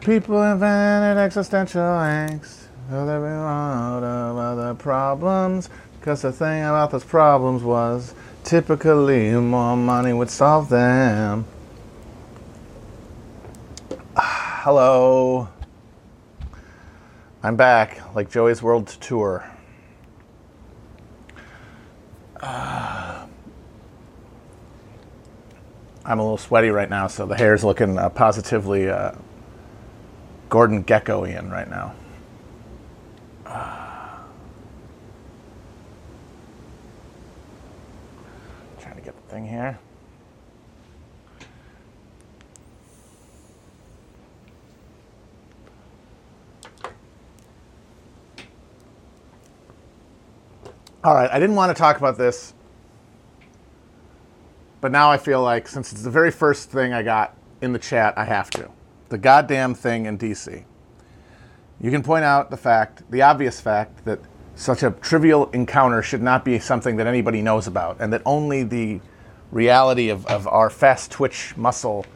People invented existential angst. So they were out of other problems. Because the thing about those problems was typically more money would solve them. Hello. I'm back, like Joey's World Tour. Uh, I'm a little sweaty right now, so the hair's looking uh, positively uh, Gordon Gekko in right now. Uh, trying to get the thing here. All right, I didn't want to talk about this, but now I feel like since it's the very first thing I got in the chat, I have to. The goddamn thing in DC. You can point out the fact, the obvious fact, that such a trivial encounter should not be something that anybody knows about, and that only the reality of, of our fast twitch muscle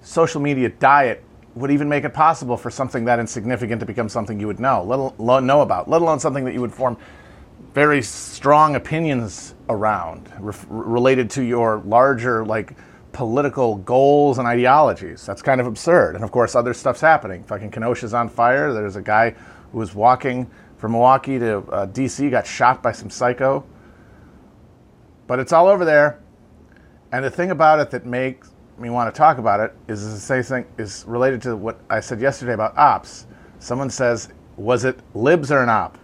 social media diet would even make it possible for something that insignificant to become something you would know, let alone know about, let alone something that you would form very strong opinions around related to your larger like political goals and ideologies. That's kind of absurd. And of course, other stuff's happening. Fucking Kenosha's on fire. There's a guy who was walking from Milwaukee to uh, D.C. got shot by some psycho. But it's all over there. And the thing about it that makes me want to talk about it is the same thing is related to what I said yesterday about ops. Someone says, "Was it libs or an op?"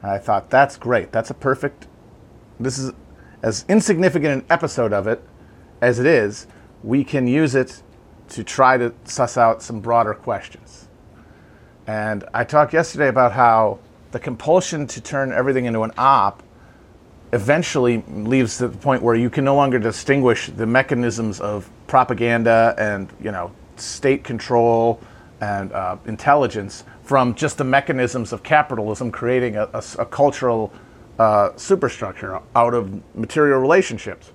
And I thought, that's great. That's a perfect, this is as insignificant an episode of it as it is. We can use it to try to suss out some broader questions. And I talked yesterday about how the compulsion to turn everything into an op eventually leaves to the point where you can no longer distinguish the mechanisms of propaganda and you know state control and uh, intelligence from just the mechanisms of capitalism creating a, a, a cultural uh, superstructure out of material relationships.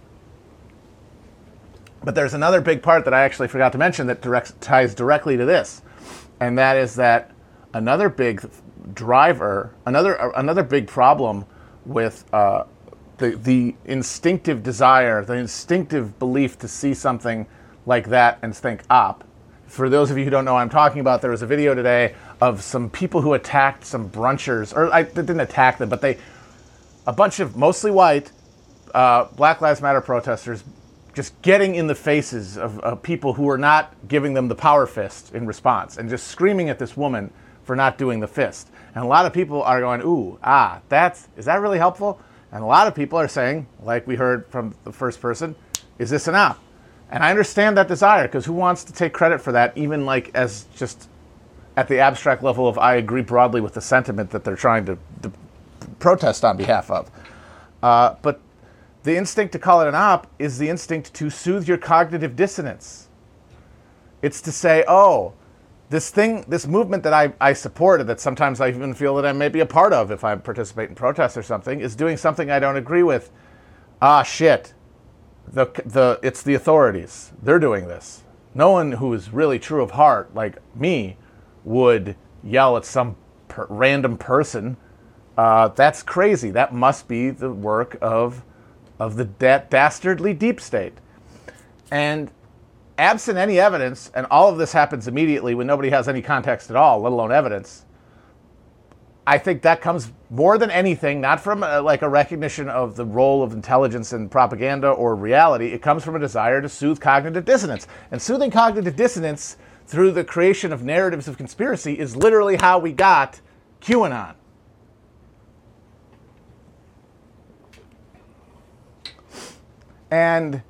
But there's another big part that I actually forgot to mention that direct, ties directly to this, and that is that another big driver, another another big problem with uh, the the instinctive desire, the instinctive belief to see something like that and think op. For those of you who don't know what I'm talking about, there was a video today of some people who attacked some brunchers, or I didn't attack them, but they, a bunch of mostly white uh, Black Lives Matter protesters, just getting in the faces of, of people who are not giving them the power fist in response, and just screaming at this woman for not doing the fist. And a lot of people are going, "Ooh, ah, that's is that really helpful?" And a lot of people are saying, like we heard from the first person, "Is this enough?" And I understand that desire because who wants to take credit for that, even like as just at the abstract level of I agree broadly with the sentiment that they're trying to, to protest on behalf of. Uh, but the instinct to call it an op is the instinct to soothe your cognitive dissonance. It's to say, oh, this thing, this movement that I, I supported, that sometimes I even feel that I may be a part of if I participate in protests or something, is doing something I don't agree with. Ah, shit. The, the, it's the authorities. They're doing this. No one who is really true of heart, like me, would yell at some per- random person. Uh, that's crazy. That must be the work of, of the da- dastardly deep state. And absent any evidence, and all of this happens immediately when nobody has any context at all, let alone evidence, I think that comes more than anything, not from a, like a recognition of the role of intelligence in propaganda or reality. It comes from a desire to soothe cognitive dissonance. And soothing cognitive dissonance through the creation of narratives of conspiracy is literally how we got QAnon. And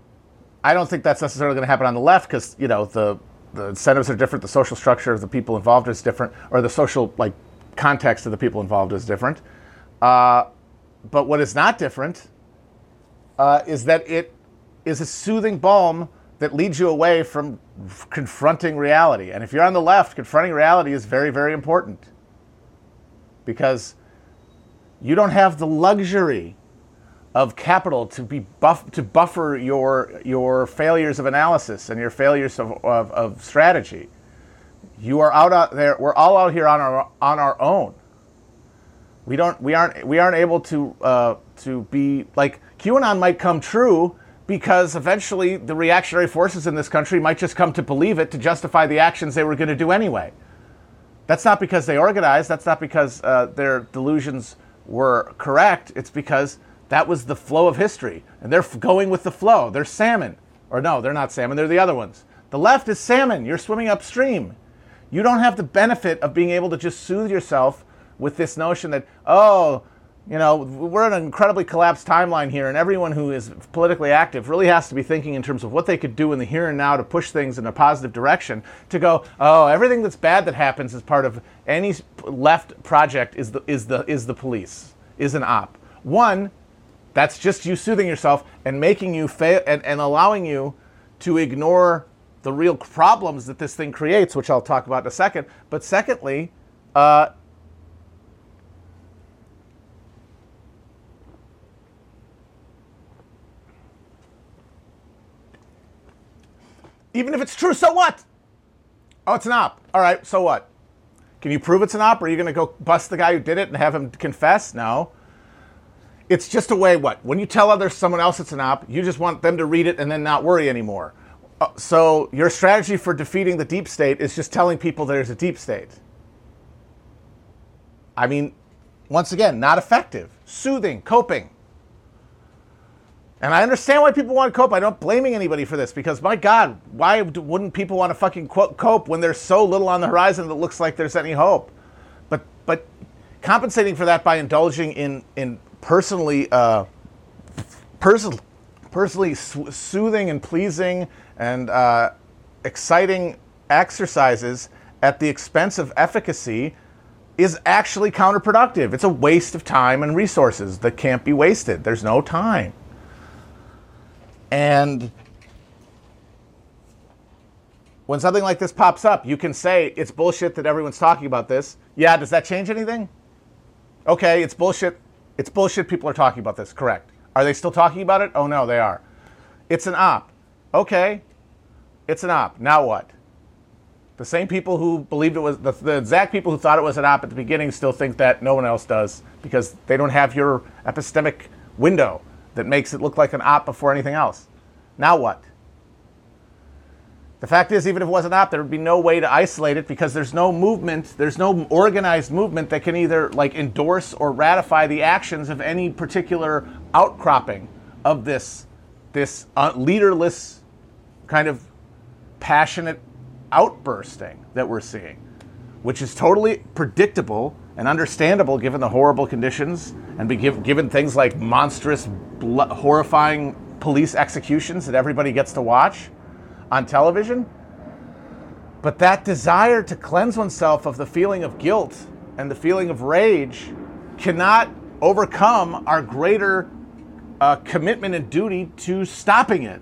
I don't think that's necessarily going to happen on the left because you know the the incentives are different, the social structure of the people involved is different, or the social like context of the people involved is different. Uh, but what is not different uh, is that it is a soothing balm that leads you away from confronting reality. And if you're on the left, confronting reality is very, very important because you don't have the luxury of capital to be buff to buffer your your failures of analysis and your failures of, of, of strategy. You are out, out there. We're all out here on our on our own. We don't. We aren't. We aren't able to uh, to be like QAnon might come true because eventually the reactionary forces in this country might just come to believe it to justify the actions they were going to do anyway. That's not because they organized. That's not because uh, their delusions were correct. It's because that was the flow of history, and they're going with the flow. They're salmon, or no, they're not salmon. They're the other ones. The left is salmon. You're swimming upstream. You don't have the benefit of being able to just soothe yourself with this notion that, oh, you know, we're in an incredibly collapsed timeline here, and everyone who is politically active really has to be thinking in terms of what they could do in the here and now to push things in a positive direction. To go, oh, everything that's bad that happens as part of any left project is the is the is the police is an op. One, that's just you soothing yourself and making you fail and, and allowing you to ignore the real problems that this thing creates, which I'll talk about in a second. But secondly, uh, even if it's true, so what? Oh, it's an op. All right, so what? Can you prove it's an op? Or are you going to go bust the guy who did it and have him confess? No. It's just a way, what? When you tell others someone else it's an op, you just want them to read it and then not worry anymore. Uh, so your strategy for defeating the deep state is just telling people there's a deep state. I mean, once again, not effective. Soothing, coping. And I understand why people want to cope. I'm not blaming anybody for this because, my God, why wouldn't people want to fucking cope when there's so little on the horizon that looks like there's any hope? But but compensating for that by indulging in in personally uh, person, personally soothing and pleasing and uh, exciting exercises at the expense of efficacy is actually counterproductive. It's a waste of time and resources that can't be wasted. There's no time. And when something like this pops up, you can say it's bullshit that everyone's talking about this. Yeah, does that change anything? Okay, it's bullshit. It's bullshit people are talking about this, correct. Are they still talking about it? Oh no, they are. It's an op. Okay, it's an op. Now what? The same people who believed it was, the, the, exact people who thought it was an op at the beginning still think that no one else does because they don't have your epistemic window that makes it look like an op before anything else. Now what? The fact is, even if it wasn't op, there would be no way to isolate it because there's no movement, there's no organized movement that can either like endorse or ratify the actions of any particular outcropping of this, this uh, leaderless kind of passionate outbursting that we're seeing, which is totally predictable and understandable given the horrible conditions and give, given things like monstrous, horrifying police executions that everybody gets to watch on television. But that desire to cleanse oneself of the feeling of guilt and the feeling of rage cannot overcome our greater uh, commitment and duty to stopping it.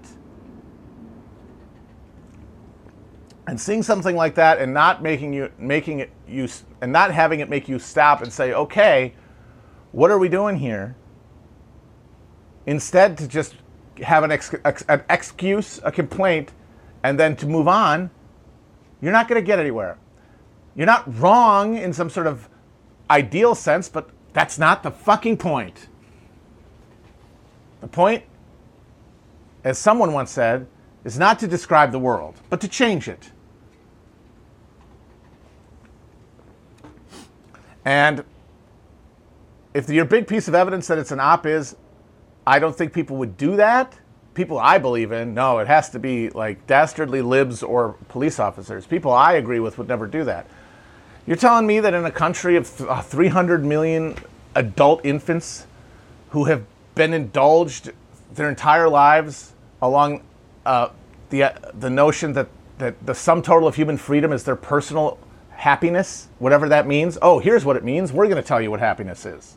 and seeing something like that and not making you making it you and not having it make you stop and say okay what are we doing here instead to just have an, ex, an excuse a complaint and then to move on you're not going to get anywhere you're not wrong in some sort of ideal sense but that's not the fucking point the point as someone once said is not to describe the world but to change it And if your big piece of evidence that it's an op is, I don't think people would do that. People I believe in, no, it has to be like dastardly libs or police officers. People I agree with would never do that. You're telling me that in a country of 300 million adult infants who have been indulged their entire lives along uh, the, uh, the notion that, that the sum total of human freedom is their personal happiness, whatever that means. Oh, here's what it means. We're going to tell you what happiness is.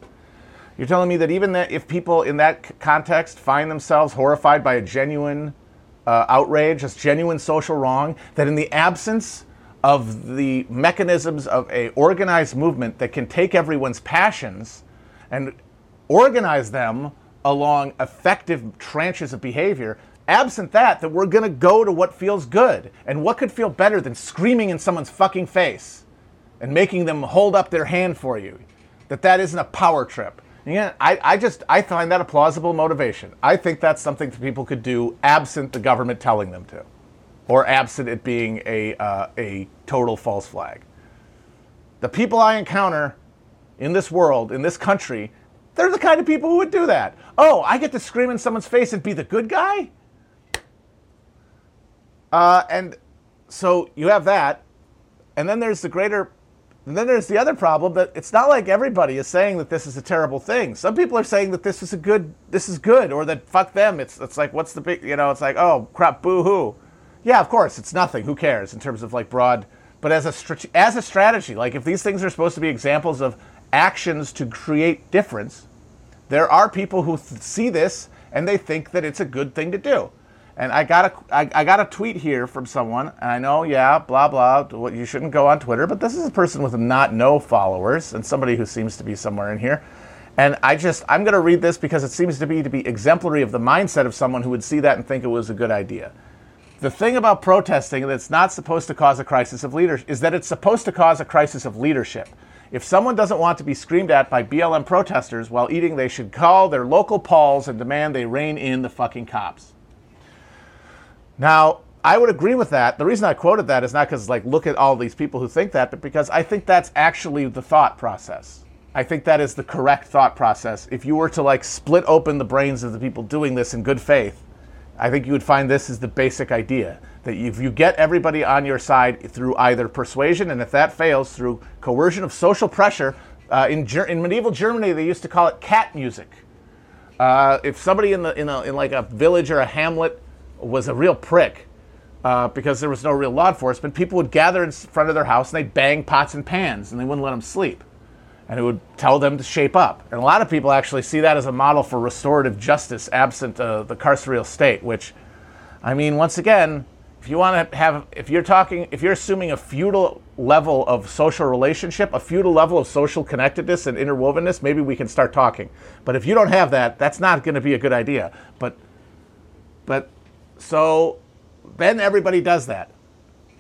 You're telling me that even that if people in that context find themselves horrified by a genuine uh, outrage, a genuine social wrong, that in the absence of the mechanisms of a organized movement that can take everyone's passions and organize them along effective tranches of behavior. Absent that, that we're going to go to what feels good. And what could feel better than screaming in someone's fucking face and making them hold up their hand for you? That that isn't a power trip. Yeah, I, I just I find that a plausible motivation. I think that's something that people could do absent the government telling them to, or absent it being a uh, a total false flag. The people I encounter in this world, in this country, they're the kind of people who would do that. Oh, I get to scream in someone's face and be the good guy? Uh, and so you have that. And then there's the greater, and then there's the other problem that it's not like everybody is saying that this is a terrible thing. Some people are saying that this is a good, this is good, or that fuck them. It's, it's like, what's the big, you know, it's like, oh, crap, boo hoo. Yeah, of course, it's nothing. Who cares in terms of like broad, but as a, as a strategy, like if these things are supposed to be examples of actions to create difference, there are people who th- see this and they think that it's a good thing to do. And I got a I, I got a tweet here from someone, and I know, yeah, blah blah. You shouldn't go on Twitter, but this is a person with not no followers and somebody who seems to be somewhere in here. And I just I'm going to read this because it seems to be to be exemplary of the mindset of someone who would see that and think it was a good idea. The thing about protesting that's not supposed to cause a crisis of leadership is that it's supposed to cause a crisis of leadership. If someone doesn't want to be screamed at by BLM protesters while eating, they should call their local pols and demand they rein in the fucking cops. Now, I would agree with that. The reason I quoted that is not because, like, look at all these people who think that, but because I think that's actually the thought process. I think that is the correct thought process. If you were to, like, split open the brains of the people doing this in good faith, I think you would find this is the basic idea that if you get everybody on your side through either persuasion, and if that fails, through coercion of social pressure, uh, in, Ger- in medieval Germany, they used to call it cat music. Uh, if somebody in, the, in, a, in like a village or a hamlet was a real prick uh, because there was no real law enforcement. People would gather in front of their house and they'd bang pots and pans and they wouldn't let them sleep. And it would tell them to shape up. And a lot of people actually see that as a model for restorative justice absent uh, the carceral state, which, I mean, once again, if you want to have, if you're talking, if you're assuming a feudal level of social relationship, a feudal level of social connectedness and interwovenness, maybe we can start talking. But if you don't have that, that's not going to be a good idea. But, but so then everybody does that.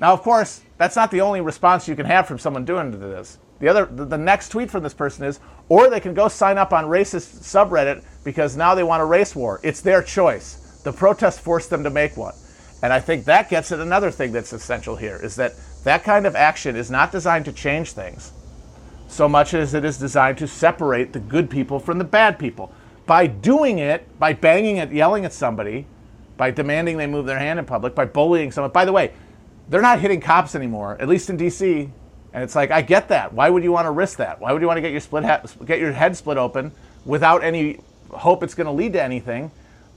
Now, of course, that's not the only response you can have from someone doing this. The other, the, next tweet from this person is, or they can go sign up on racist subreddit because now they want a race war. It's their choice. The protest forced them to make one. And I think that gets at another thing that's essential here is that that kind of action is not designed to change things so much as it is designed to separate the good people from the bad people. By doing it, by banging it, yelling at somebody, by demanding they move their hand in public, by bullying someone. By the way, they're not hitting cops anymore, at least in D.C. And it's like I get that. Why would you want to risk that? Why would you want to get your split he- get your head split open without any hope it's going to lead to anything?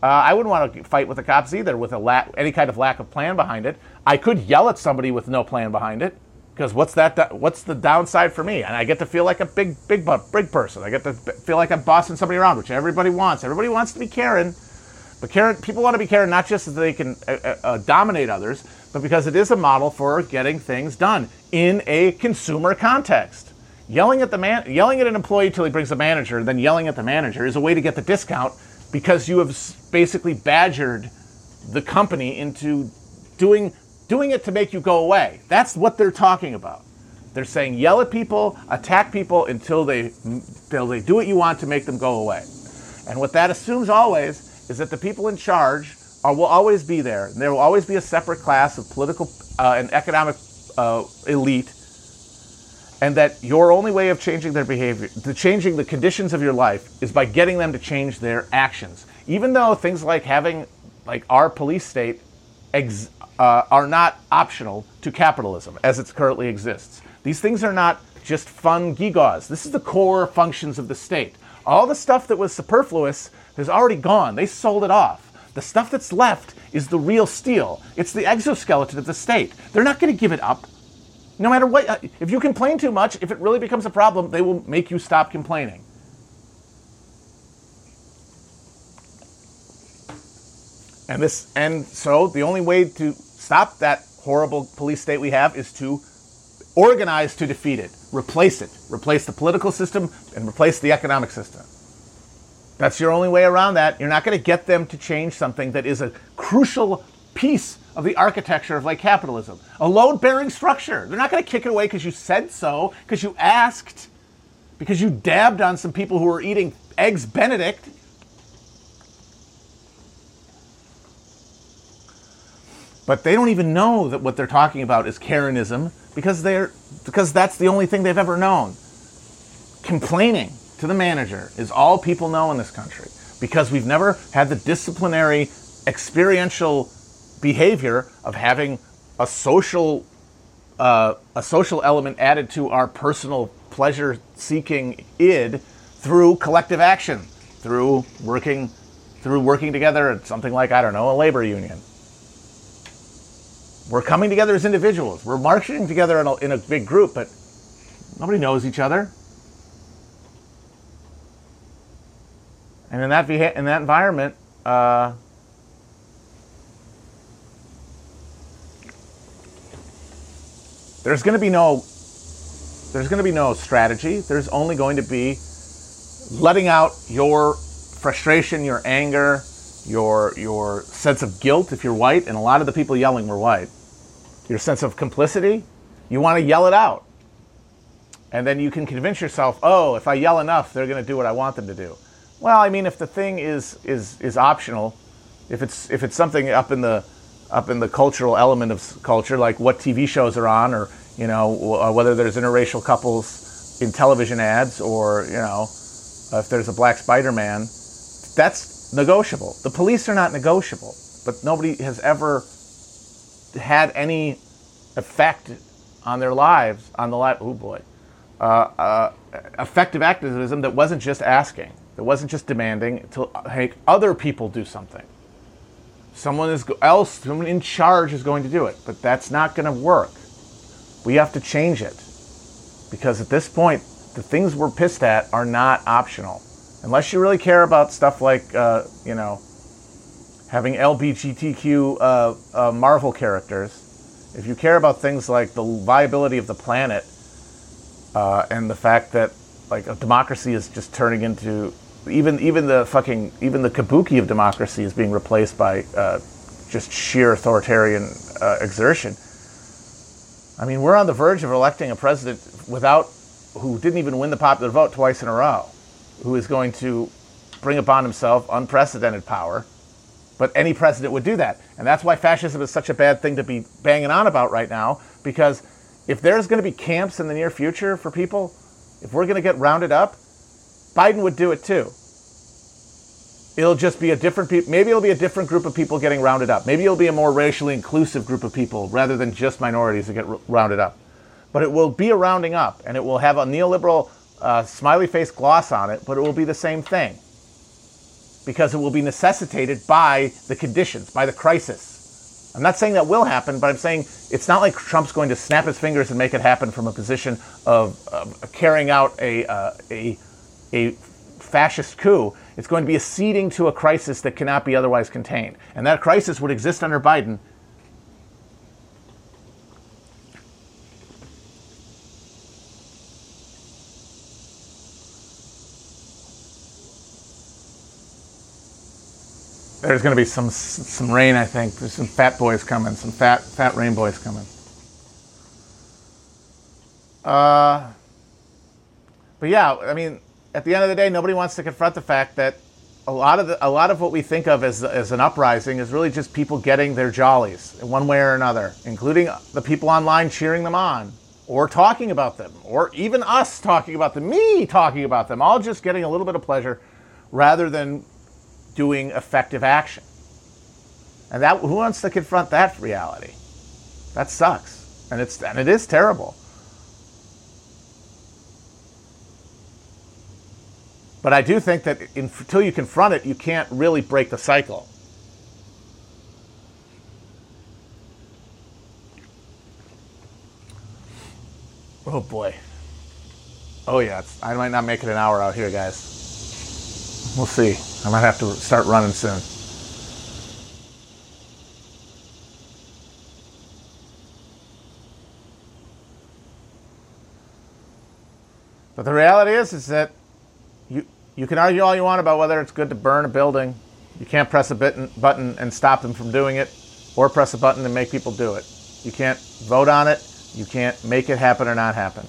Uh, I wouldn't want to fight with the cops either with a la- any kind of lack of plan behind it. I could yell at somebody with no plan behind it because what's that? What's the downside for me? And I get to feel like a big, big, big person. I get to feel like I'm bossing somebody around, which everybody wants. Everybody wants to be Karen. But Karen, people want to be Karen not just so they can uh, uh, uh, dominate others, but because it is a model for getting things done in a consumer context. Yelling at the man, yelling at an employee till he brings a manager, then yelling at the manager is a way to get the discount because you have basically badgered the company into doing doing it to make you go away. That's what they're talking about. They're saying yell at people, attack people until they until they do what you want to make them go away. And what that assumes always is that the people in charge are, will always be there. And there will always be a separate class of political uh, and economic uh, elite, and that your only way of changing their behavior, to changing the conditions of your life, is by getting them to change their actions. Even though things like having, like our police state, ex, uh, are not optional to capitalism as it currently exists. These things are not just fun gewgaws. This is the core functions of the state. All the stuff that was superfluous is already gone. They sold it off. The stuff that's left is the real steel. It's the exoskeleton of the state. They're not going to give it up. No matter what, uh, if you complain too much, if it really becomes a problem, they will make you stop complaining. And this, and so the only way to stop that horrible police state we have is to organize to defeat it, replace it, replace the political system, and replace the economic system. That's your only way around that. You're not going to get them to change something that is a crucial piece of the architecture of like capitalism. A load bearing structure. They're not going to kick it away because you said so, because you asked, because you dabbed on some people who were eating eggs Benedict. But they don't even know that what they're talking about is Karenism because they're because that's the only thing they've ever known. Complaining to the manager is all people know in this country because we've never had the disciplinary experiential behavior of having a social uh, a social element added to our personal pleasure seeking id through collective action through working through working together at something like i don't know a labor union. We're coming together as individuals. We're marching together in a, in a big group but nobody knows each other and in that in that environment uh, there's going to be no there's going to be no strategy. There's only going to be letting out your frustration your anger your your sense of guilt if you're white. And a lot of the people yelling were white. Your sense of complicity you want to yell it out. And then you can convince yourself oh if i yell enough they're going to do what i want them to do well i mean if the thing is is is optional if it's if it's something up in the up in the cultural element of culture, like what TV shows are on, or you know uh, whether there's interracial couples in television ads, or you know if there's a black Spider-Man. That's negotiable. The police are not negotiable, but nobody has ever had any effect on their lives, on the life. Oh boy, uh, uh, effective activism that wasn't just asking, that wasn't just demanding to make other people do something. Someone is else, someone in charge is going to do it, but that's not going to work. We have to change it because at this point, the things we're pissed at are not optional. Unless you really care about stuff like, uh, you know, having LGBTQ uh, uh, Marvel characters, if you care about things like the viability of the planet uh, and the fact that like a democracy is just turning into even even the fucking even the kabuki of democracy is being replaced by uh, just sheer authoritarian uh, exertion. I mean, we're on the verge of electing a president without who didn't even win the popular vote twice in a row, who is going to bring upon himself unprecedented power. But any president would do that, and that's why fascism is such a bad thing to be banging on about right now. Because if there's going to be camps in the near future for people, if we're going to get rounded up, Biden would do it too. It'll just be a different people. Maybe it'll be a different group of people getting rounded up. Maybe it'll be a more racially inclusive group of people rather than just minorities that get r- rounded up. But it will be a rounding up, and it will have a neoliberal uh, smiley face gloss on it. But it will be the same thing because it will be necessitated by the conditions, by the crisis. I'm not saying that will happen, but I'm saying it's not like Trump's going to snap his fingers and make it happen from a position of, of carrying out a, uh, a a fascist coup, it's going to be a ceding to a crisis that cannot be otherwise contained. And that crisis would exist under Biden. There's going to be some some rain, I think. There's some fat boys coming, some fat fat rain boys coming. Uh, but yeah, I mean, at the end of the day, nobody wants to confront the fact that a lot of the, a lot of what we think of as, as an uprising is really just people getting their jollies in one way or another, including the people online cheering them on or talking about them, or even us talking about them, me talking about them, all just getting a little bit of pleasure rather than doing effective action. And that who wants to confront that reality? That sucks. And it's and it is terrible. But I do think that until you confront it, you can't really break the cycle. Oh boy. Oh yeah, I might not make it an hour out here, guys. We'll see. I might have to start running soon. But the reality is, is that You can argue all you want about whether it's good to burn a building. You can't press a button, button and stop them from doing it, or press a button and make people do it. You can't vote on it. You can't make it happen or not happen.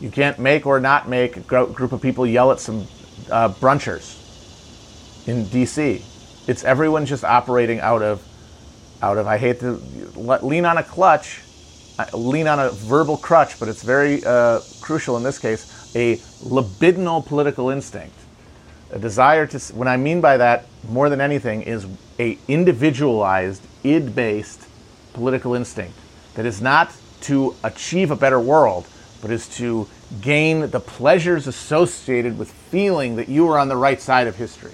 You can't make or not make a group of people yell at some uh, brunchers in DC. It's everyone just operating out of, out of. I hate to lean on a clutch, lean on a verbal crutch, but it's very uh, crucial in this case. A libidinal political instinct, a desire to. What I mean by that, more than anything, is a individualized, id-based political instinct that is not to achieve a better world, but is to gain the pleasures associated with feeling that you are on the right side of history.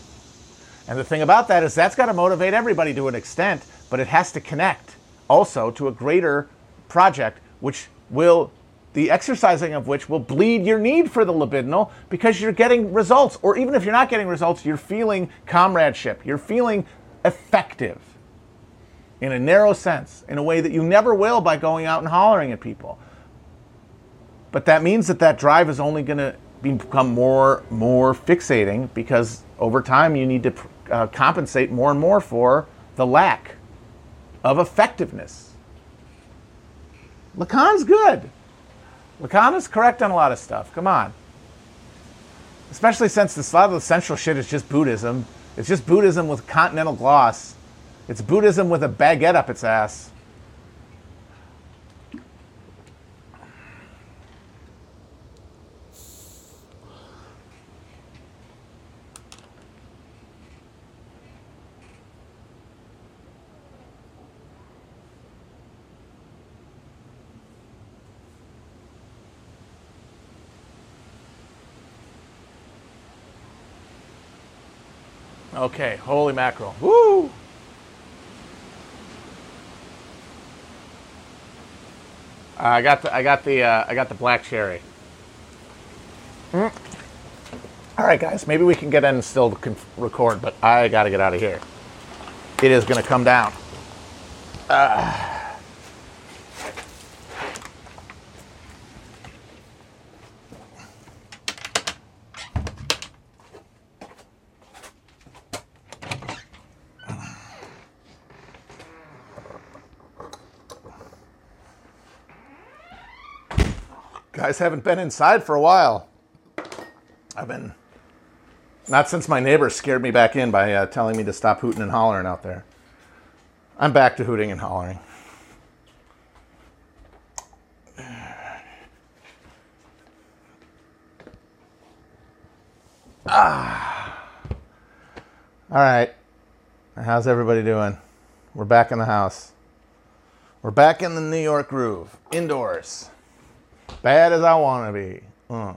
And the thing about that is that's got to motivate everybody to an extent, but it has to connect also to a greater project, which will, the exercising of which will bleed your need for the libidinal because you're getting results. Or even if you're not getting results, you're feeling comradeship, you're feeling effective in a narrow sense, in a way that you never will by going out and hollering at people. But that means that that drive is only going to become more more fixating because over time you need to uh, compensate more and more for the lack of effectiveness. Lacan's good. Is correct on a lot of stuff. Come on. Especially since this, a lot of the central shit is just Buddhism. It's just Buddhism with continental gloss. It's Buddhism with a baguette up its ass. Okay, holy mackerel. Woo! I got the I got the uh, I got the black cherry. Mm. All right, guys. Maybe we can get in and still record, but I got to get out of here. It is to come down. Uh. Guys haven't been inside for a while. I've been, not since my neighbor scared me back in by uh, telling me to stop hooting and hollering out there. I'm back to hooting and hollering. Ah. All right. How's everybody doing? We're back in the house. We're back in the New York groove, indoors bad as I want to be. Uh.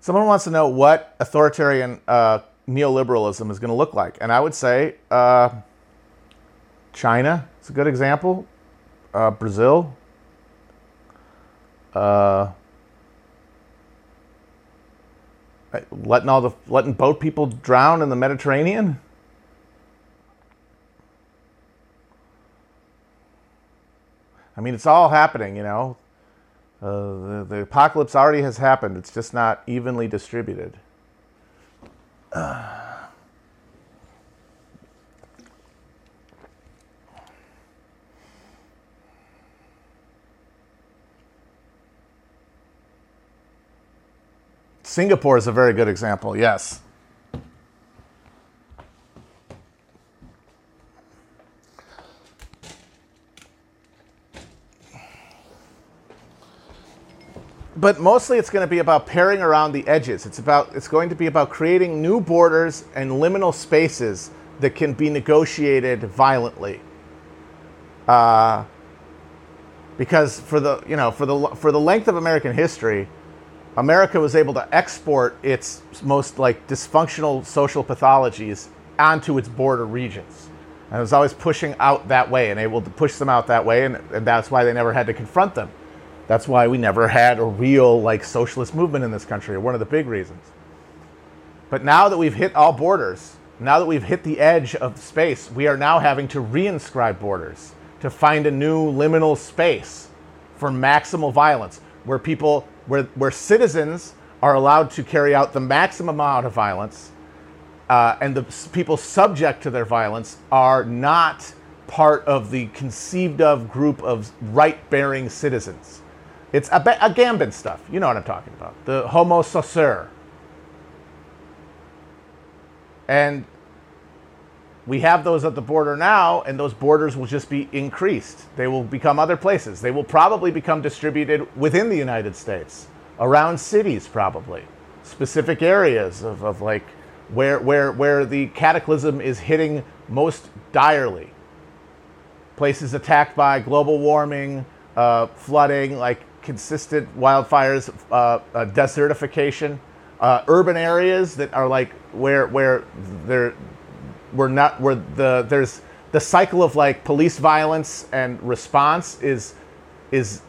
Someone wants to know what authoritarian uh, neoliberalism is going to look like. And I would say uh, China is a good example, uh, Brazil, uh, letting all the letting boat people drown in the Mediterranean? I mean, it's all happening, you know. Uh, the, the, apocalypse already has happened. It's just not evenly distributed. Uh. Singapore is a very good example, yes. But mostly it's going to be about paring around the edges. It's about it's going to be about creating new borders and liminal spaces that can be negotiated violently. Uh, because for the you know for the for the length of American history, America was able to export its most like dysfunctional social pathologies onto its border regions. And it was always pushing out that way and able to push them out that way, and, and that's why they never had to confront them. That's why we never had a real like socialist movement in this country, one of the big reasons. But now that we've hit all borders now that we've hit the edge of space, we are now having to reinscribe borders to find a new liminal space for maximal violence, where people, where, where citizens are allowed to carry out the maximum amount of violence, uh, and the people subject to their violence are not part of the conceived of group of right bearing citizens. It's a, Agamben stuff. You know what I'm talking about. The homo sacer. And we have those at the border now, and those borders will just be increased. They will become other places. They will probably become distributed within the United States, around cities, probably, specific areas of, of like where, where, where the cataclysm is hitting most direly. Places attacked by global warming, uh, flooding, like consistent wildfires, uh, uh, desertification, uh, urban areas that are like where where there we're not we're the there's the cycle of like police violence and response is is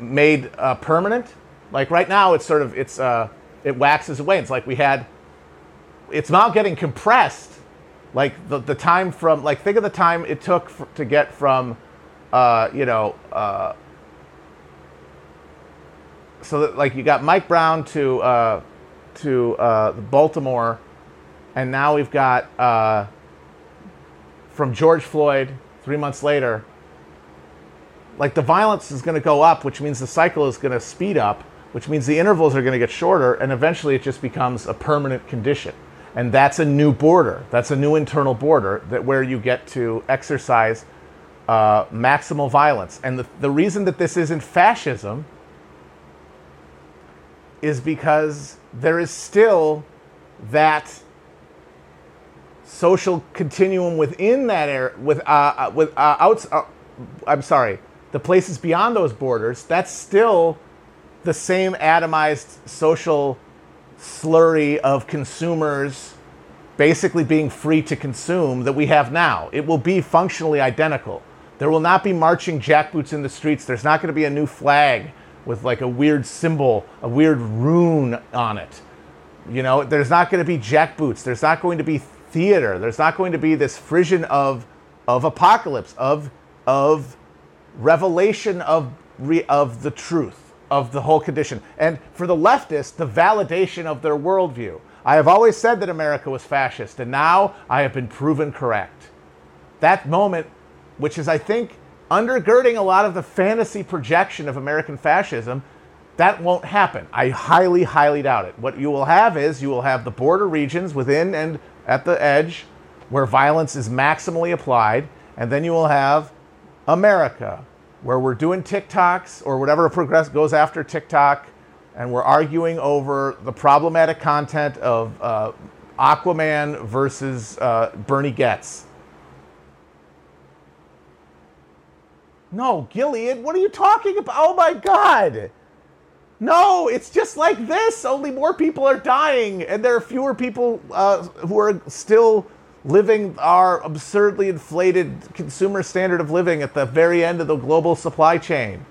made uh, permanent. Like right now, it's sort of it's uh, it waxes away. It's like we had. It's now getting compressed. Like the, the time from like think of the time it took for, to get from, uh, you know, uh, so that like you got Mike Brown to uh, to uh, Baltimore, and now we've got uh, from George Floyd three months later. Like the violence is going to go up, which means the cycle is going to speed up, which means the intervals are going to get shorter, and eventually it just becomes a permanent condition. And that's a new border. That's a new internal border that where you get to exercise uh, maximal violence. And the, the reason that this isn't fascism is because there is still that social continuum within that area, with uh, uh, with uh, outs. Uh, I'm sorry, the places beyond those borders. That's still the same atomized social slurry of consumers basically being free to consume that we have now. It will be functionally identical. There will not be marching jackboots in the streets. There's not going to be a new flag with like a weird symbol, a weird rune on it. You know, there's not going to be jackboots. There's not going to be theater. There's not going to be this frisson of of apocalypse, of of revelation of re, of the truth of the whole condition. And for the leftists, the validation of their worldview. I have always said that America was fascist, and now I have been proven correct. That moment, which is, I think, undergirding a lot of the fantasy projection of American fascism, that won't happen. I highly, highly doubt it. What you will have is you will have the border regions within and at the edge where violence is maximally applied, and then you will have America where we're doing TikToks or whatever progress goes after TikTok, and we're arguing over the problematic content of uh, Aquaman versus uh, Bernie Goetz No, Gilead, what are you talking about? Oh my God. No, it's just like this, only more people are dying, and there are fewer people uh, who are still living our absurdly inflated consumer standard of living at the very end of the global supply chain.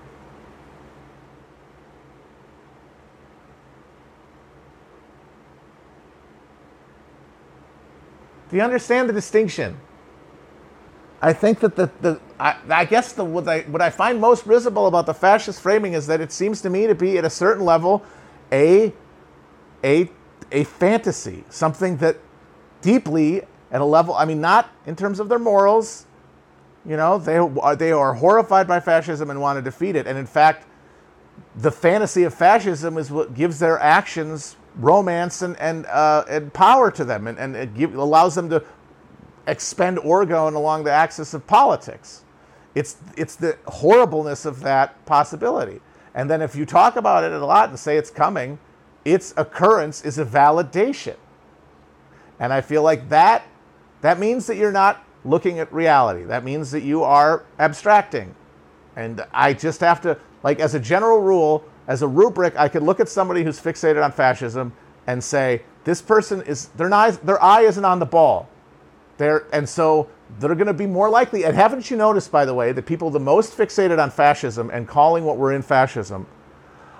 Do you understand the distinction? I think that the, the I, I guess the what I what I find most risible about the fascist framing is that it seems to me to be at a certain level a a a fantasy, something that deeply at a level I mean not in terms of their morals, you know, they are, they are horrified by fascism and want to defeat it. And in fact the fantasy of fascism is what gives their actions romance and and, uh, and power to them and, and it give, allows them to expend orgone along the axis of politics. It's, it's the horribleness of that possibility. And then if you talk about it a lot and say it's coming, its occurrence is a validation. And I feel like that that means that you're not looking at reality. That means that you are abstracting. And I just have to like as a general rule, as a rubric, I could look at somebody who's fixated on fascism and say, this person is their their eye isn't on the ball. They're, and so they're going to be more likely. And haven't you noticed, by the way, that people the most fixated on fascism and calling what we're in fascism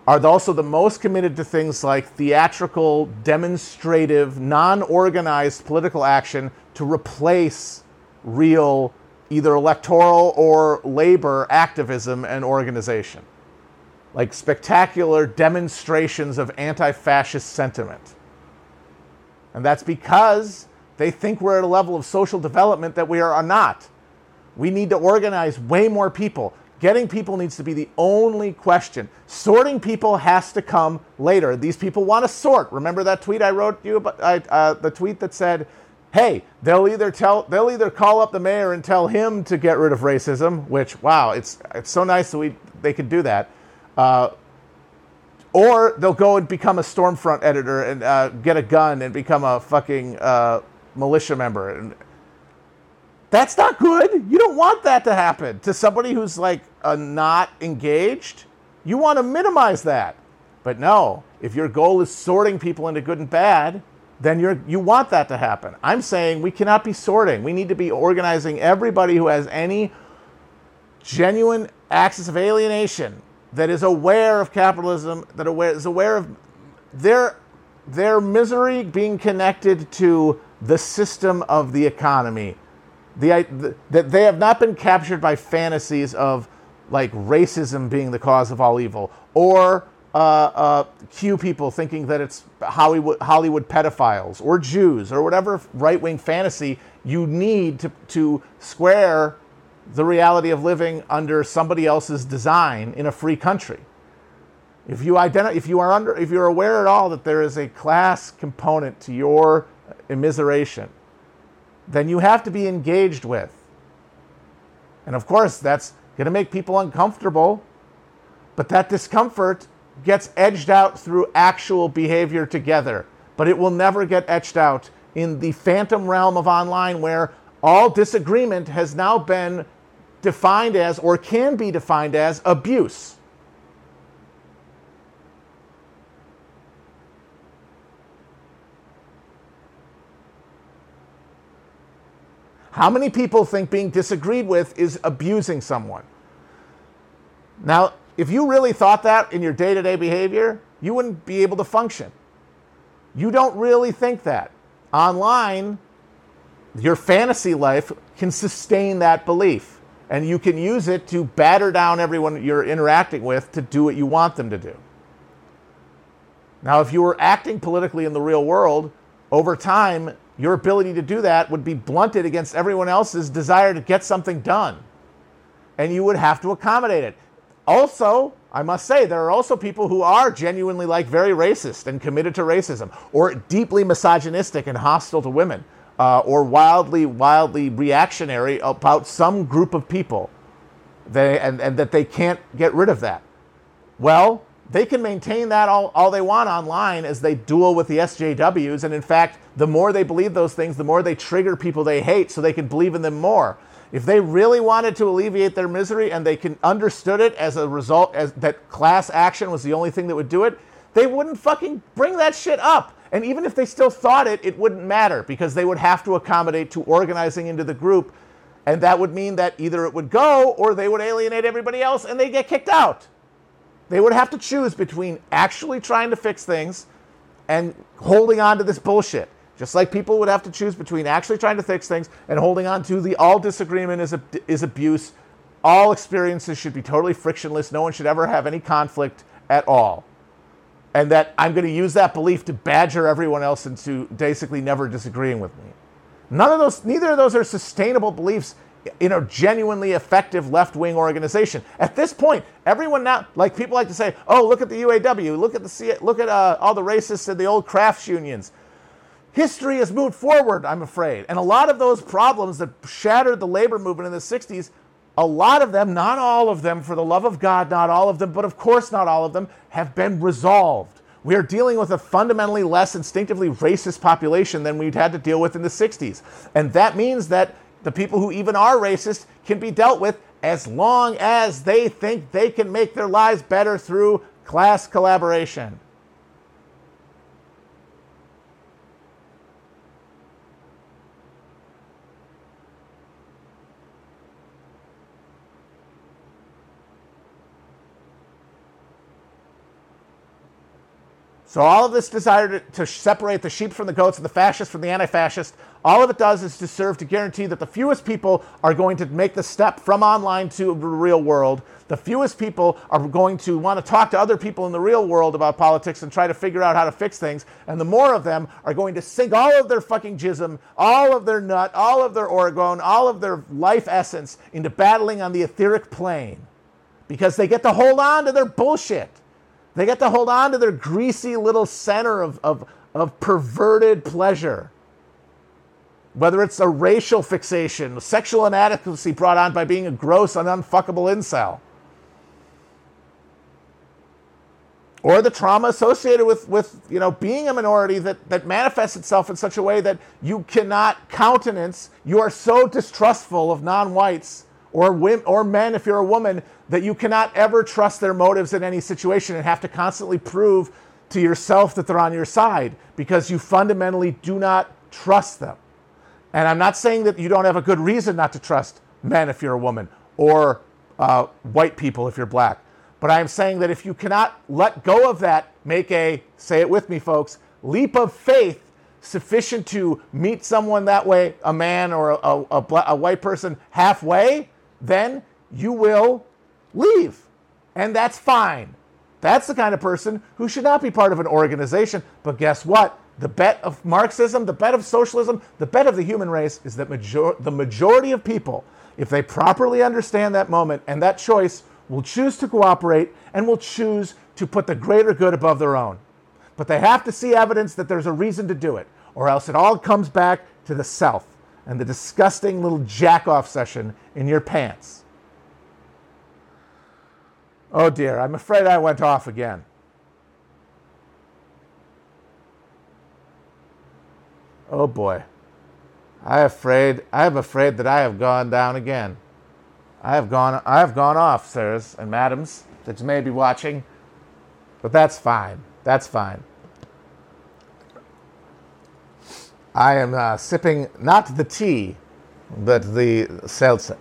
are also the most committed to things like theatrical, demonstrative, non organized political action to replace real either electoral or labor activism and organization. Like spectacular demonstrations of anti fascist sentiment. And that's because they think we're at a level of social development that we are not. We need to organize way more people. Getting people needs to be the only question. Sorting people has to come later. These people want to sort. Remember that tweet I wrote you about, uh, the tweet that said, "Hey, they'll either tell, they'll either call up the mayor and tell him to get rid of racism." Which, wow, it's it's so nice that we they could do that. Uh, or they'll go and become a Stormfront editor and uh, get a gun and become a fucking uh, militia member. That's not good. You don't want that to happen to somebody who's like a not engaged. You want to minimize that. But no, if your goal is sorting people into good and bad, then you're, you want that to happen. I'm saying we cannot be sorting. We need to be organizing everybody who has any genuine axis of alienation that is aware of capitalism, that aware, is aware of their, their misery being connected to the system of the economy the, that they have not been captured by fantasies of like racism being the cause of all evil or uh, uh, Q people thinking that it's Hollywood, Hollywood pedophiles or Jews or whatever right wing fantasy you need to, to square the reality of living under somebody else's design in a free country. If you identify, if you are under, if you're aware at all that there is a class component to your immiseration, then you have to be engaged with. And of course, that's going to make people uncomfortable, but that discomfort gets edged out through actual behavior together. But it will never get etched out in the phantom realm of online where all disagreement has now been defined as, or can be defined as, abuse. How many people think being disagreed with is abusing someone? Now, if you really thought that in your day to day behavior, you wouldn't be able to function. You don't really think that. Online, your fantasy life can sustain that belief, and you can use it to batter down everyone you're interacting with to do what you want them to do. Now, if you were acting politically in the real world, over time, your ability to do that would be blunted against everyone else's desire to get something done. And you would have to accommodate it. Also, I must say, there are also people who are genuinely like very racist and committed to racism, or deeply misogynistic and hostile to women, uh, or wildly, wildly reactionary about some group of people, they, and, and that they can't get rid of that. Well, they can maintain that all, all they want online as they duel with the SJWs. And in fact, the more they believe those things, the more they trigger people they hate so they can believe in them more. If they really wanted to alleviate their misery and they can understood it as a result as that class action was the only thing that would do it, they wouldn't fucking bring that shit up. And even if they still thought it, it wouldn't matter because they would have to accommodate to organizing into the group. And that would mean that either it would go or they would alienate everybody else and they get kicked out. They would have to choose between actually trying to fix things and holding on to this bullshit. Just like people would have to choose between actually trying to fix things and holding on to the all disagreement is, is abuse. All experiences should be totally frictionless. No one should ever have any conflict at all. And that I'm going to use that belief to badger everyone else into basically never disagreeing with me. None of those, neither of those are sustainable beliefs in know, genuinely effective left wing organization. At this point, everyone now, like people like to say, oh, look at the UAW, look at the look at uh, all the racists in the old crafts unions. History has moved forward, I'm afraid. And a lot of those problems that shattered the labor movement in the 60s, a lot of them, not all of them, for the love of God, not all of them, but of course not all of them, have been resolved. We are dealing with a fundamentally less instinctively racist population than we'd had to deal with in the 60s. And that means that the people who even are racist can be dealt with as long as they think they can make their lives better through class collaboration. So all of this desire to, to, separate the sheep from the goats and the fascists from the anti-fascist, all of it does is to serve to guarantee that the fewest people are going to make the step from online to the real world. The fewest people are going to want to talk to other people in the real world about politics and try to figure out how to fix things. And the more of them are going to sink all of their fucking jism, all of their nut, all of their orgone, all of their life essence into battling on the etheric plane because they get to hold on to their bullshit. They get to hold on to their greasy little center of, of, of perverted pleasure. Whether it's a racial fixation, sexual inadequacy brought on by being a gross and unfuckable incel, or the trauma associated with, with you know, being a minority that, that manifests itself in such a way that you cannot countenance, you are so distrustful of non whites or, women, or men if you're a woman that you cannot ever trust their motives in any situation and have to constantly prove to yourself that they're on your side because you fundamentally do not trust them. And I'm not saying that you don't have a good reason not to trust men if you're a woman or uh, white people if you're black. But I'm saying that if you cannot let go of that, make a, say it with me, folks, leap of faith sufficient to meet someone that way, a man or a, a, a, a white person halfway, then you will leave. And that's fine. That's the kind of person who should not be part of an organization. But guess what? The bet of Marxism, the bet of socialism, the bet of the human race is that major- the majority of people, if they properly understand that moment and that choice, will choose to cooperate and will choose to put the greater good above their own. But they have to see evidence that there's a reason to do it, or else it all comes back to the self and the disgusting little jack off session in your pants. Oh dear, I'm afraid I went off again. Oh boy. I afraid I am afraid that I have gone down again. I have gone I have gone off, sirs and madams that you may be watching. But that's fine. That's fine. I am uh, sipping not the tea, but the seltzer.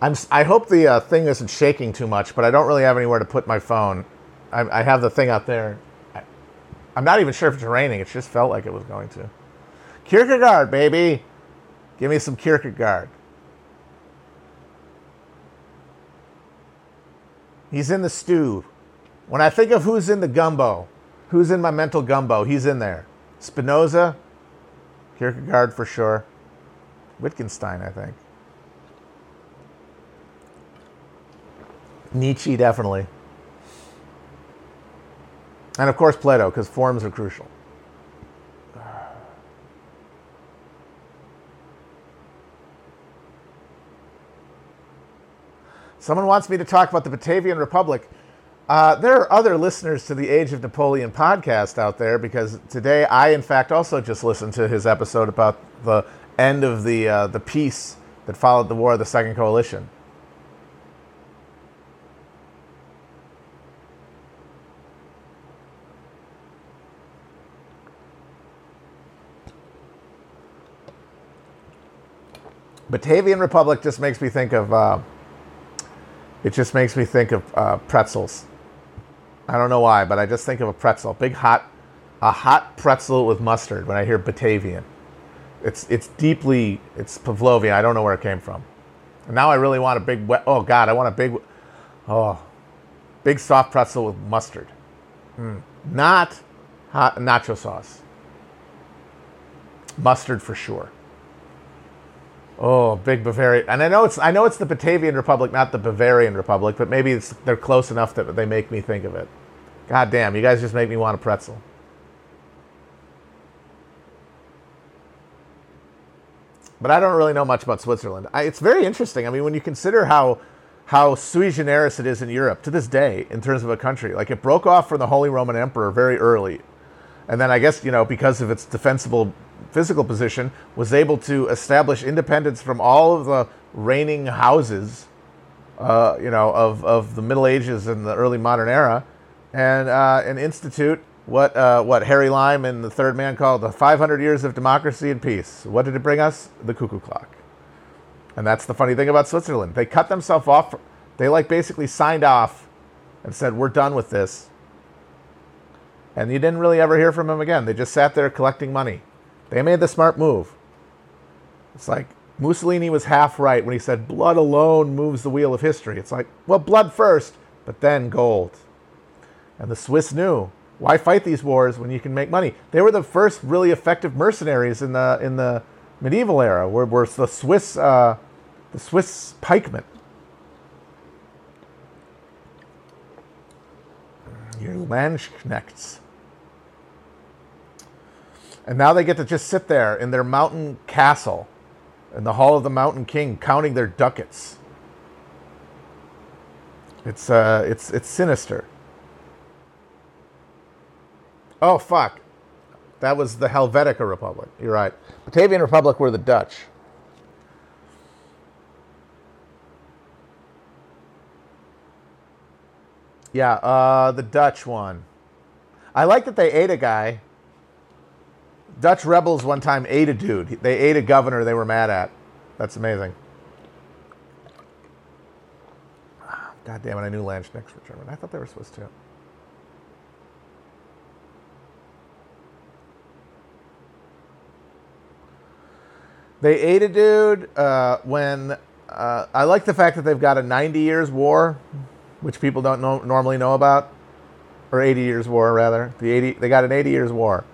I'm, I hope the uh, thing isn't shaking too much, but I don't really have anywhere to put my phone. I, I have the thing out there. I, I'm not even sure if it's raining. It just felt like it was going to. Kierkegaard, baby. Give me some Kierkegaard. He's in the stew. When I think of who's in the gumbo, who's in my mental gumbo, he's in there. Spinoza, Kierkegaard for sure. Wittgenstein, I think. Nietzsche, definitely. And of course, Plato, because forms are crucial. Someone wants me to talk about the Batavian Republic. Uh, there are other listeners to the Age of Napoleon podcast out there because today I, in fact, also just listened to his episode about the end of the uh, the peace that followed the War of the Second Coalition. Batavian Republic just makes me think of. Uh, it just makes me think of uh, pretzels. I don't know why, but I just think of a pretzel, big hot, a hot pretzel with mustard. When I hear Batavian, it's it's deeply it's Pavlovian. I don't know where it came from. And now I really want a big. Oh God, I want a big. Oh, big soft pretzel with mustard. Mm. Not hot nacho sauce. Mustard for sure. Oh, big Bavaria. And I know it's I know it's the Batavian Republic, not the Bavarian Republic, but maybe they're close enough that they make me think of it. God damn, you guys just make me want a pretzel. But I don't really know much about Switzerland. I, it's very interesting. I mean, when you consider how how sui generis it is in Europe to this day in terms of a country, like it broke off from the Holy Roman Emperor very early, and then I guess you know because of its defensible physical position, was able to establish independence from all of the reigning houses, uh, you know, of, of the Middle Ages and the early modern era, and uh, and institute what uh, what Harry Lime and the Third Man called the 500 years of democracy and peace. What did it bring us? The cuckoo clock. And that's the funny thing about Switzerland. They cut themselves off. They like basically signed off and said, "We're done with this." And you didn't really ever hear from them again. They just sat there collecting money. They made the smart move. It's like Mussolini was half right when he said blood alone moves the wheel of history. It's like, well, blood first, but then gold. And the Swiss knew why fight these wars when you can make money. They were the first really effective mercenaries in the in the medieval era, where, where the Swiss uh, the Swiss pikemen. Your Landsknechts. And now they get to just sit there in their mountain castle in the hall of the mountain king counting their ducats. It's uh it's it's sinister. Oh fuck. That was the Helvetica Republic. You're right. Batavian Republic were the Dutch. Yeah, uh, the Dutch one. I like that they ate a guy. Dutch rebels one time ate a dude. They ate a governor they were mad at. That's amazing. God damn it, I knew Landsknechts were German. I thought they were Swiss too. They ate a dude uh, when uh, I like the fact that they've got a 90 years war, which people don't know, normally know about, or 80 years war rather. The 80 they got an 80 years war.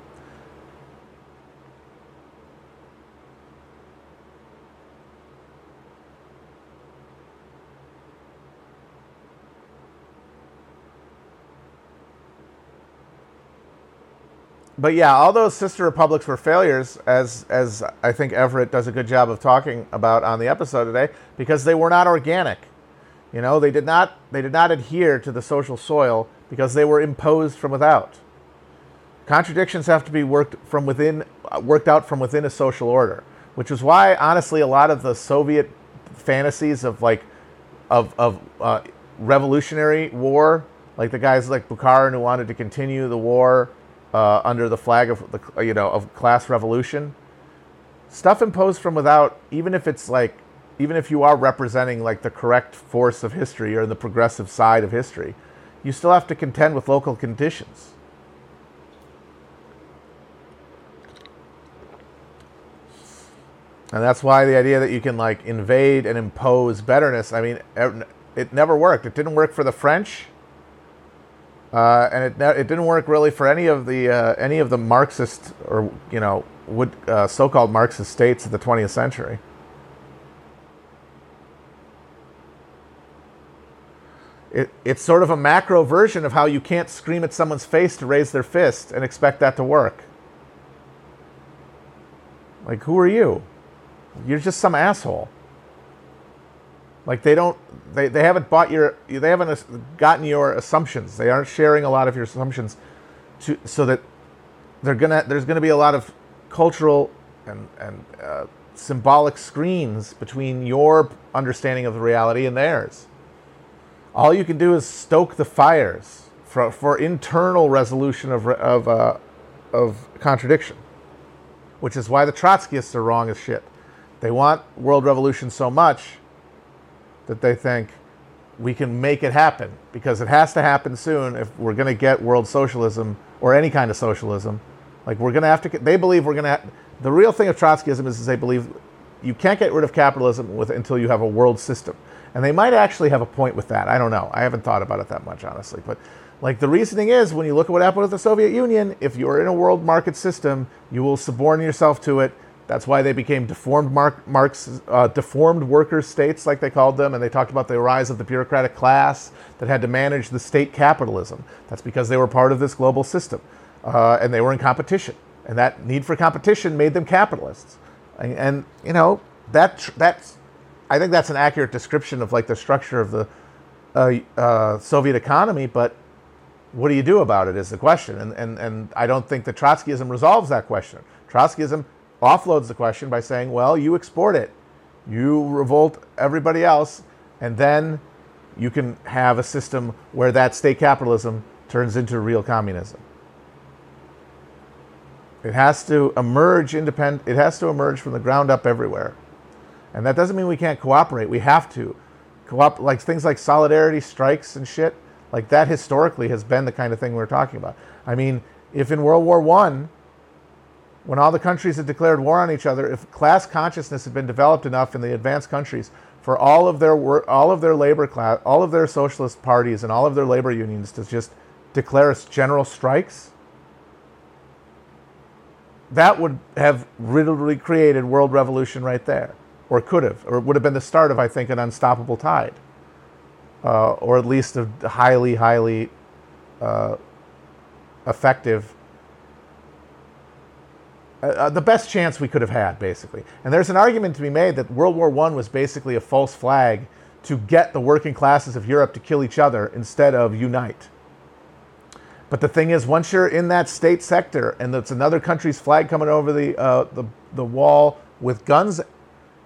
But yeah, all those sister republics were failures, as as I think Everett does a good job of talking about on the episode today, because they were not organic. You know, they did not they did not adhere to the social soil because they were imposed from without. Contradictions have to be worked from within, worked out from within a social order, which is why, honestly, a lot of the Soviet fantasies of like of of uh, revolutionary war, like the guys like Bukharin who wanted to continue the war uh, under the flag of the you know of class revolution. Stuff imposed from without, even if it's like, even if you are representing like the correct force of history or the progressive side of history, you still have to contend with local conditions. And that's why the idea that you can like invade and impose betterness, I mean, it never worked. It didn't work for the French. Uh, and it, it didn't work really for any of the uh, any of the Marxist or you know would, uh, so-called Marxist states of the 20th century. It, it's sort of a macro version of how you can't scream at someone's face to raise their fist and expect that to work. Like, who are you? You're just some asshole. Like they don't, they, they haven't bought your, they haven't gotten your assumptions. They aren't sharing a lot of your assumptions, to so that they're gonna, there's gonna be a lot of cultural and and uh, symbolic screens between your understanding of the reality and theirs. All you can do is stoke the fires for, for internal resolution of of uh, of contradiction, which is why the Trotskyists are wrong as shit. They want world revolution so much that they think we can make it happen because it has to happen soon if we're going to get world socialism or any kind of socialism. Like we're going to have to. They believe we're going to. The real thing of Trotskyism is, is they believe you can't get rid of capitalism with, until you have a world system, and they might actually have a point with that. I don't know. I haven't thought about it that much honestly, but like the reasoning is when you look at what happened with the Soviet Union, if you're in a world market system, you will suborn yourself to it that's why they became deformed Mark, uh, deformed workers' states, like they called them, and they talked about the rise of the bureaucratic class that had to manage the state capitalism. That's because they were part of this global system, uh, and they were in competition, and that need for competition made them capitalists. And, and you know that that's, I think that's an accurate description of like the structure of the uh, uh Soviet economy, but what do you do about it is the question. And, and, and I don't think that Trotskyism resolves that question. Trotskyism offloads the question by saying, well, you export it, you revolt everybody else, and then you can have a system where that state capitalism turns into real communism. It has to emerge independent, it has to emerge from the ground up everywhere. And that doesn't mean we can't cooperate. We have to. Co-op, like things like solidarity strikes and shit, Like that historically has been the kind of thing we're talking about. I mean, if in World War One, when all the countries had declared war on each other, if class consciousness had been developed enough in the advanced countries for all of their all of their labor class, all of their socialist parties, and all of their labor unions to just declare general strikes, that would have literally created world revolution right there, or could have, or would have been the start of, I think, an unstoppable tide, uh, or at least a highly, highly uh, effective uh, uh, the best chance we could have had, basically. And there's an argument to be made that World War I was basically a false flag to get the working classes of Europe to kill each other instead of unite. But the thing is, once you're in that state sector and it's another country's flag coming over the, uh, the, the wall with guns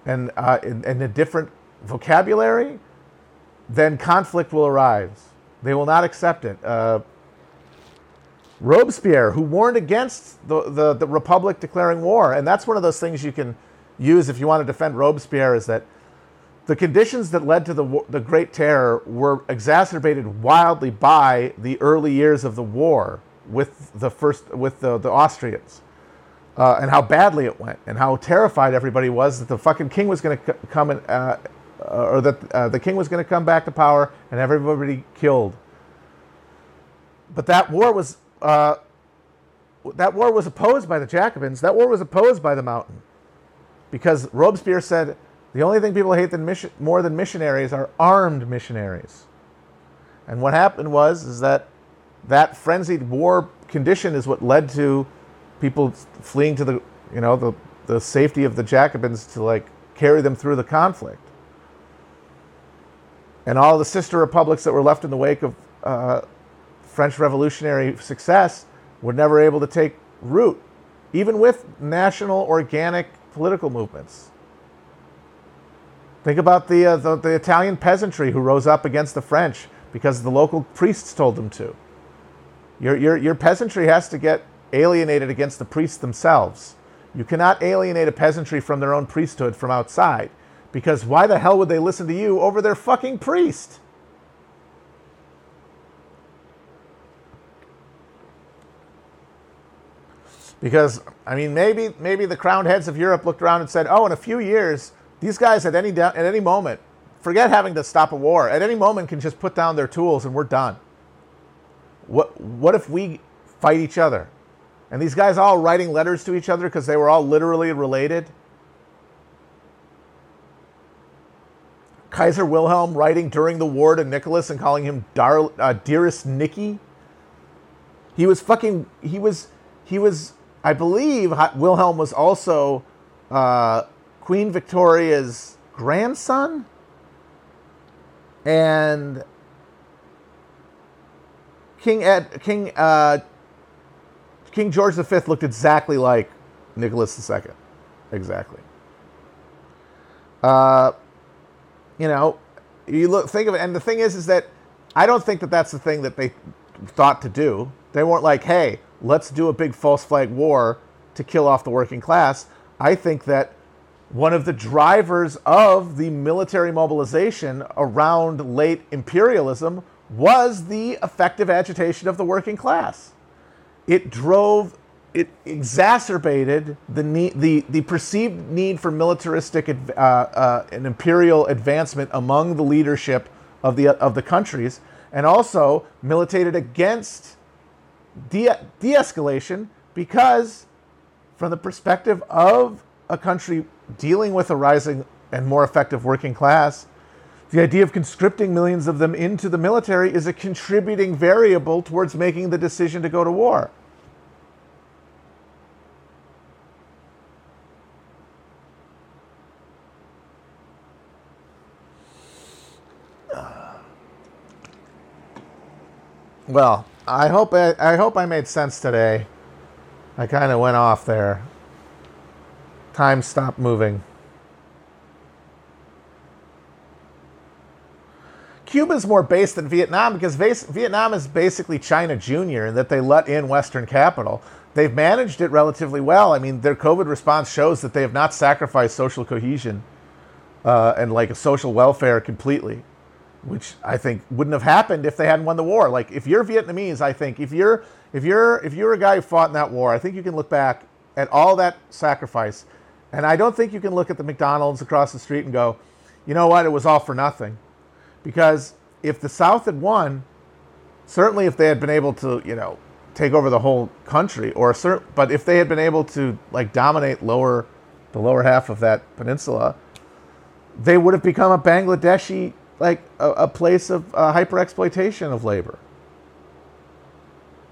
and, uh, and, and a different vocabulary, then conflict will arise. They will not accept it. Uh, Robespierre, who warned against the, the, the, Republic declaring war. And that's one of those things you can use if you want to defend Robespierre is that the conditions that led to the, the Great Terror were exacerbated wildly by the early years of the war with the first with the, the Austrians. Uh, and how badly it went, and how terrified everybody was that the fucking king was going to c- come and, uh, or that uh, the king was going to come back to power and everybody killed. But that war was uh, that war was opposed by the Jacobins. That war was opposed by the Mountain, because Robespierre said the only thing people hate than mission, more than missionaries are armed missionaries. And what happened was is that that frenzied war condition is what led to people fleeing to the you know the the safety of the Jacobins to like carry them through the conflict. And all the sister republics that were left in the wake of uh, French revolutionary success were never able to take root, even with national organic political movements. Think about the, uh, the, the, Italian peasantry who rose up against the French because the local priests told them to. Your, your, your peasantry has to get alienated against the priests themselves. You cannot alienate a peasantry from their own priesthood from outside because why the hell would they listen to you over their fucking priest? Because I mean, maybe maybe the crowned heads of Europe looked around and said, "Oh, in a few years, these guys at any at any moment, forget having to stop a war. At any moment, can just put down their tools and we're done. What what if we fight each other?" And these guys all writing letters to each other because they were all literally related. Kaiser Wilhelm writing during the war to Nicholas and calling him Dar- uh, dearest Nicky. He was fucking. He was. He was I believe Wilhelm was also uh, Queen Victoria's grandson. And King Ed, King uh, King George V looked exactly like Nicholas II, exactly. Uh, you know, you look think of it, and the thing is, is that I don't think that that's the thing that they thought to do. They weren't like, hey, let's do a big false flag war to kill off the working class. I think that one of the drivers of the military mobilization around late imperialism was the effective agitation of the working class. It drove, it exacerbated the need, the, the perceived need for militaristic uh, uh, and imperial advancement among the leadership of the of the countries, and also militated against de escalation because, from the perspective of a country dealing with a rising and more effective working class, the idea of conscripting millions of them into the military is a contributing variable towards making the decision to go to war. Well, I hope I, I hope I made sense today. I kind of went off there. Time stopped moving. Cuba's more based than Vietnam because Vietnam is basically China Junior in that they let in Western capital. They've managed it relatively well. I mean, their COVID response shows that they have not sacrificed social cohesion uh, and like social welfare completely. Which I think wouldn't have happened if they hadn't won the war. Like if you're Vietnamese, I think if you're if you're if you're a guy who fought in that war, I think you can look back at all that sacrifice, and I don't think you can look at the McDonald's across the street and go, you know what, it was all for nothing, because if the South had won, certainly if they had been able to, you know, take over the whole country, or cert- but if they had been able to like dominate lower the lower half of that peninsula, they would have become a Bangladeshi like a, a place of uh, hyper exploitation of labor.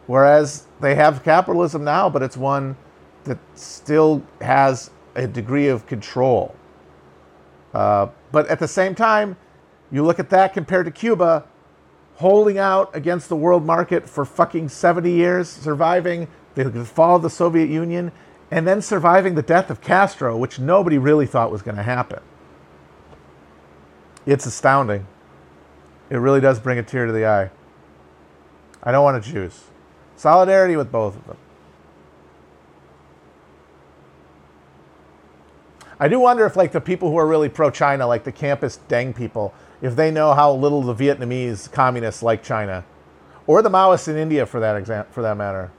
Whereas they have capitalism now, but it's one that still has a degree of control. Uh, but at the same time, you look at that compared to Cuba, holding out against the world market for fucking 70 years, surviving the fall of the Soviet Union, and then surviving the death of Castro, which nobody really thought was going to happen. It's astounding. It really does bring a tear to the eye. I don't want to choose. Solidarity with both of them. I do wonder if, like, the people who are really pro China, like the campus Deng people, if they know how little the Vietnamese communists like China, or the Maoists in India, for that exam- for that matter.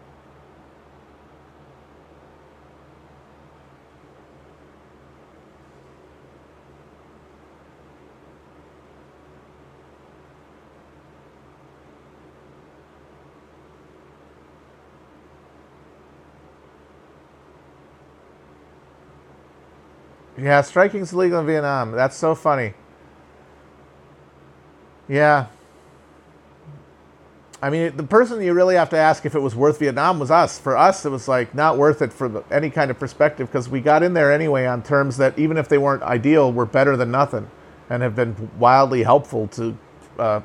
Yeah, striking's illegal in Vietnam. That's so funny. Yeah. I mean, the person you really have to ask if it was worth Vietnam was us. For us, it was like not worth it for the, any kind of perspective because we got in there anyway on terms that even if they weren't ideal, were better than nothing and have been wildly helpful to uh,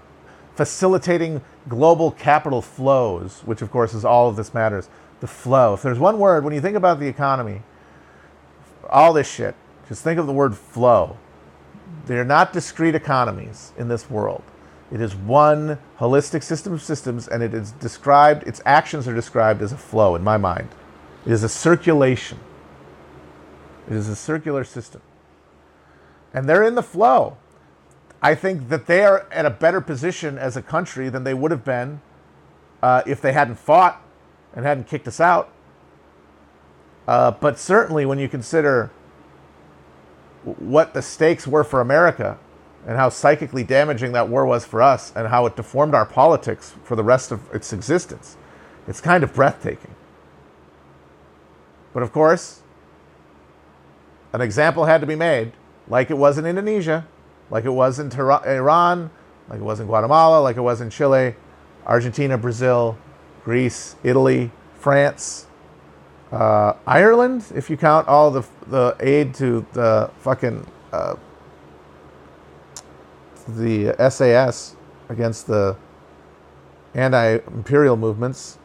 facilitating global capital flows, which of course is all of this matters. The flow. If there's one word, when you think about the economy, all this shit, just think of the word flow. They're not discrete economies in this world. It is one holistic system of systems, and it is described, its actions are described as a flow in my mind. It is a circulation, it is a circular system. And they're in the flow. I think that they are at a better position as a country than they would have been uh, if they hadn't fought and hadn't kicked us out. Uh, but certainly, when you consider what the stakes were for America and how psychically damaging that war was for us and how it deformed our politics for the rest of its existence. It's kind of breathtaking. But of course, an example had to be made, like it was in Indonesia, like it was in Iran, like it was in Guatemala, like it was in Chile, Argentina, Brazil, Greece, Italy, France, uh, Ireland, if you count all the the aid to the fucking uh, the SAS against the anti-imperial movements.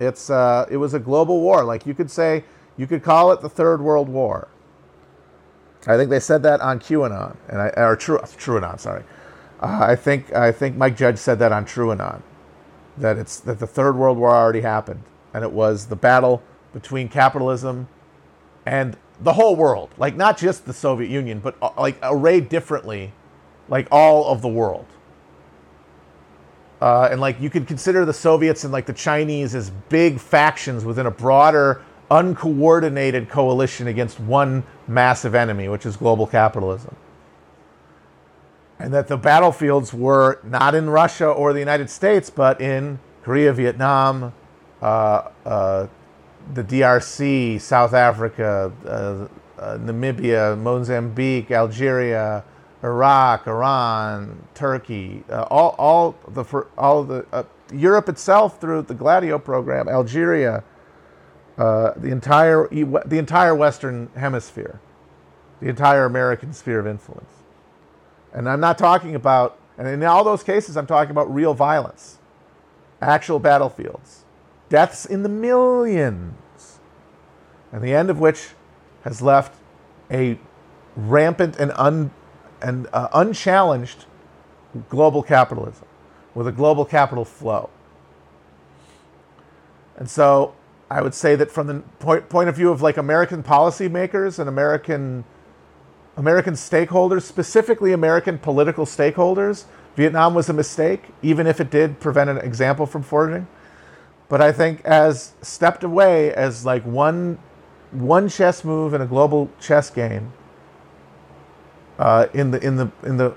It's uh, it was a global war. Like you could say, you could call it the Third World War. I think they said that on QAnon, and I, or True TrueAnon. Sorry, uh, I think I think Mike Judge said that on TrueAnon that it's that the Third World War already happened, and it was the battle between capitalism and the whole world, like not just the Soviet Union, but uh, like arrayed differently, like all of the world. Uh, and like you could consider the Soviets and like the Chinese as big factions within a broader, uncoordinated coalition against one massive enemy, which is global capitalism and that the battlefields were not in Russia or the United States, but in Korea, Vietnam, uh, uh, the DRC, South Africa, uh, uh, Namibia, Mozambique, Algeria, Iraq, Iran, Turkey, uh, all, all the all the uh, Europe itself through the Gladio program, Algeria, the entire the entire Western Hemisphere, the entire American sphere of influence. And I'm not talking about, and in all those cases, I'm talking about real violence, actual battlefields, deaths in the millions, and the end of which has left a rampant and, un, and uh, unchallenged global capitalism with a global capital flow. And so I would say that from the point, point of view of like American policymakers and American American stakeholders, specifically American political stakeholders, Vietnam was a mistake, even if it did prevent an example from forging. But I think as stepped away as like one one chess move in a global chess game, uh, in the in the in the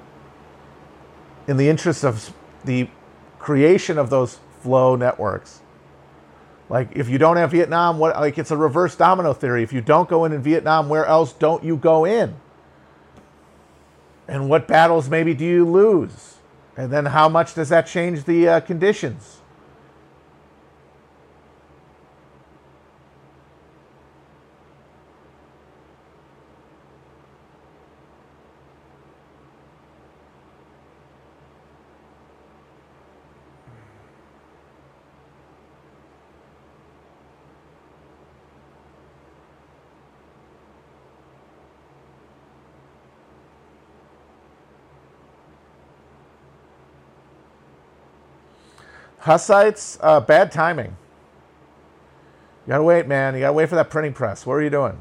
in the interest of the creation of those flow networks. Like if you don't have Vietnam, what like it's a reverse domino theory. If you don't go in in Vietnam, where else don't you go in? And what battles maybe do you lose? And then how much does that change the uh, conditions? Hussites, uh, bad timing. You gotta wait, man. You gotta wait for that printing press. What are you doing?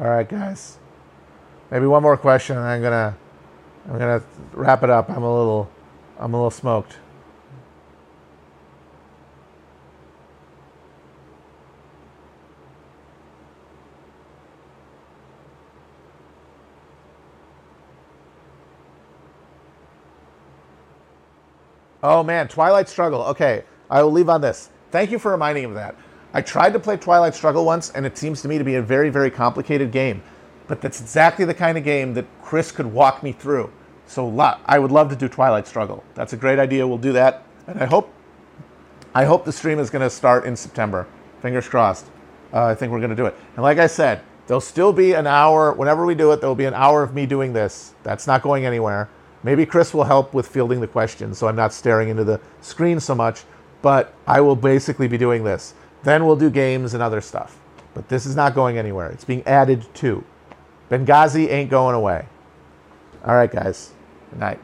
All right, guys. Maybe one more question, and I'm gonna, I'm gonna wrap it up. I'm a little, I'm a little smoked. Oh man, Twilight Struggle. Okay, I will leave on this. Thank you for reminding me of that. I tried to play Twilight Struggle once, and it seems to me to be a very, very complicated game. But that's exactly the kind of game that Chris could walk me through. So I would love to do Twilight Struggle. That's a great idea. We'll do that, and I hope, I hope the stream is going to start in September. Fingers crossed. Uh, I think we're going to do it. And like I said, there'll still be an hour. Whenever we do it, there will be an hour of me doing this. That's not going anywhere. Maybe Chris will help with fielding the questions so I'm not staring into the screen so much, but I will basically be doing this. Then we'll do games and other stuff. But this is not going anywhere. It's being added to. Benghazi ain't going away. All right, guys. Good night.